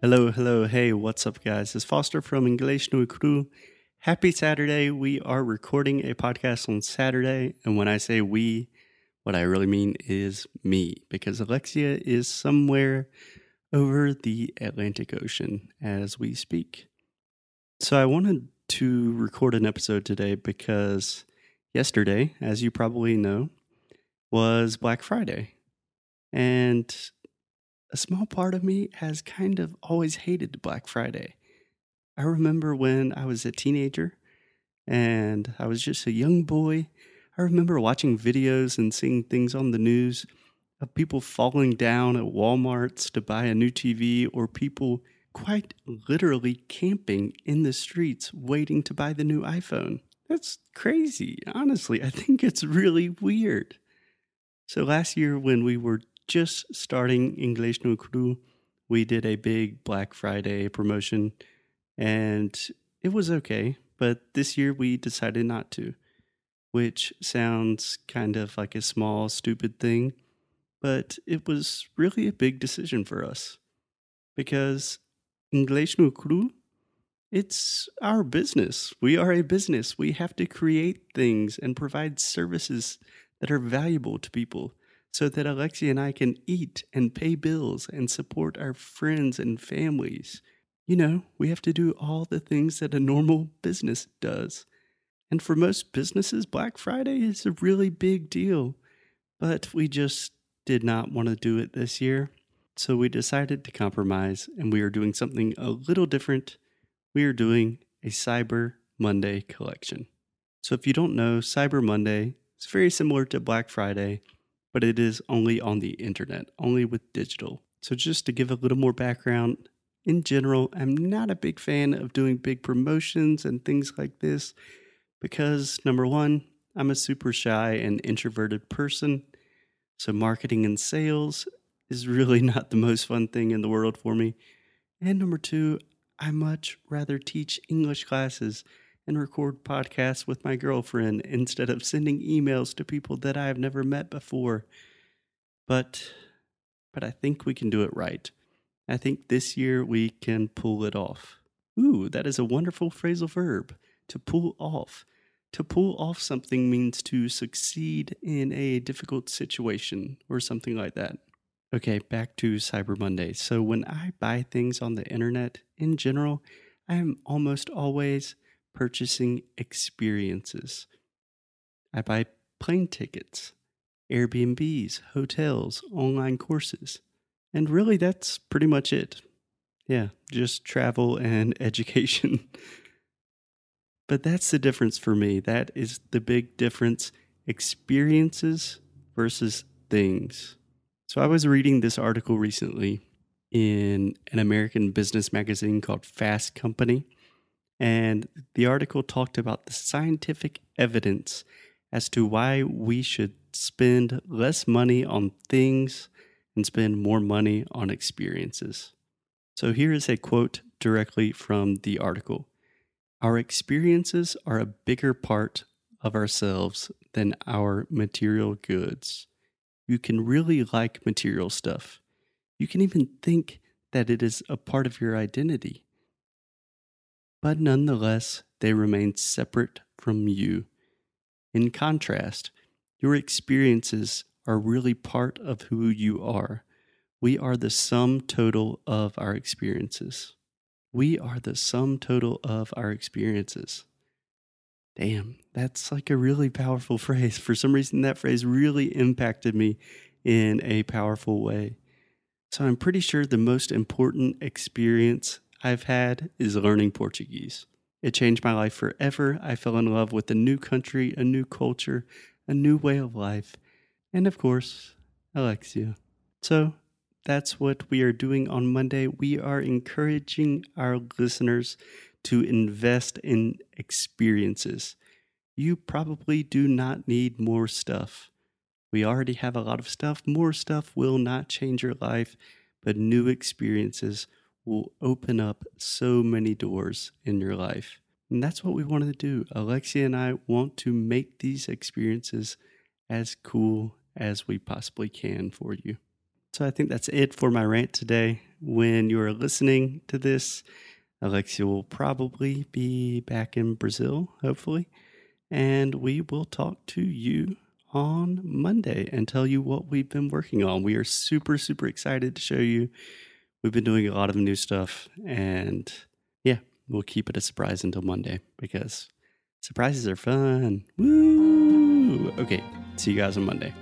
Hello, hello, hey, what's up, guys? It's Foster from English No Cru. Happy Saturday. We are recording a podcast on Saturday. And when I say we, what I really mean is me, because Alexia is somewhere over the Atlantic Ocean as we speak. So I wanted to record an episode today because yesterday, as you probably know, was Black Friday. And a small part of me has kind of always hated Black Friday. I remember when I was a teenager and I was just a young boy. I remember watching videos and seeing things on the news of people falling down at Walmarts to buy a new TV or people quite literally camping in the streets waiting to buy the new iPhone. That's crazy. Honestly, I think it's really weird. So last year, when we were just starting English No Cru, we did a big Black Friday promotion and it was okay. But this year we decided not to, which sounds kind of like a small, stupid thing, but it was really a big decision for us because English No Cru, it's our business. We are a business. We have to create things and provide services that are valuable to people so that Alexia and I can eat and pay bills and support our friends and families. You know, we have to do all the things that a normal business does. And for most businesses, Black Friday is a really big deal. But we just did not want to do it this year. So we decided to compromise and we are doing something a little different. We are doing a Cyber Monday collection. So if you don't know, Cyber Monday is very similar to Black Friday but it is only on the internet, only with digital. So, just to give a little more background, in general, I'm not a big fan of doing big promotions and things like this because, number one, I'm a super shy and introverted person. So, marketing and sales is really not the most fun thing in the world for me. And number two, I much rather teach English classes and record podcasts with my girlfriend instead of sending emails to people that I have never met before. But but I think we can do it right. I think this year we can pull it off. Ooh, that is a wonderful phrasal verb. To pull off. To pull off something means to succeed in a difficult situation or something like that. Okay, back to Cyber Monday. So when I buy things on the internet in general, I am almost always purchasing experiences. I buy plane tickets, Airbnbs, hotels, online courses. And really, that's pretty much it. Yeah, just travel and education. but that's the difference for me. That is the big difference experiences versus things. So I was reading this article recently in an American business magazine called Fast Company. And the article talked about the scientific evidence as to why we should spend less money on things and spend more money on experiences. So here is a quote directly from the article Our experiences are a bigger part of ourselves than our material goods. You can really like material stuff. You can even think that it is a part of your identity but nonetheless, they remain separate from you. In contrast, your experiences are really part of who you are. We are the sum total of our experiences. We are the sum total of our experiences. Damn, that's like a really powerful phrase. For some reason, that phrase really impacted me in a powerful way. So I'm pretty sure the most important experience I've had is learning Portuguese. It changed my life forever. I fell in love with a new country, a new culture, a new way of life, and of course, Alexia. So that's what we are doing on Monday. We are encouraging our listeners to invest in experiences. You probably do not need more stuff. We already have a lot of stuff. More stuff will not change your life, but new experiences will open up so many doors in your life. And that's what we wanted to do. Alexia and I want to make these experiences as cool as we possibly can for you. So I think that's it for my rant today. when you are listening to this, Alexia will probably be back in Brazil, hopefully. And we will talk to you on Monday and tell you what we've been working on. We are super, super excited to show you. We've been doing a lot of new stuff. And yeah, we'll keep it a surprise until Monday because surprises are fun. Woo! Okay, see you guys on Monday.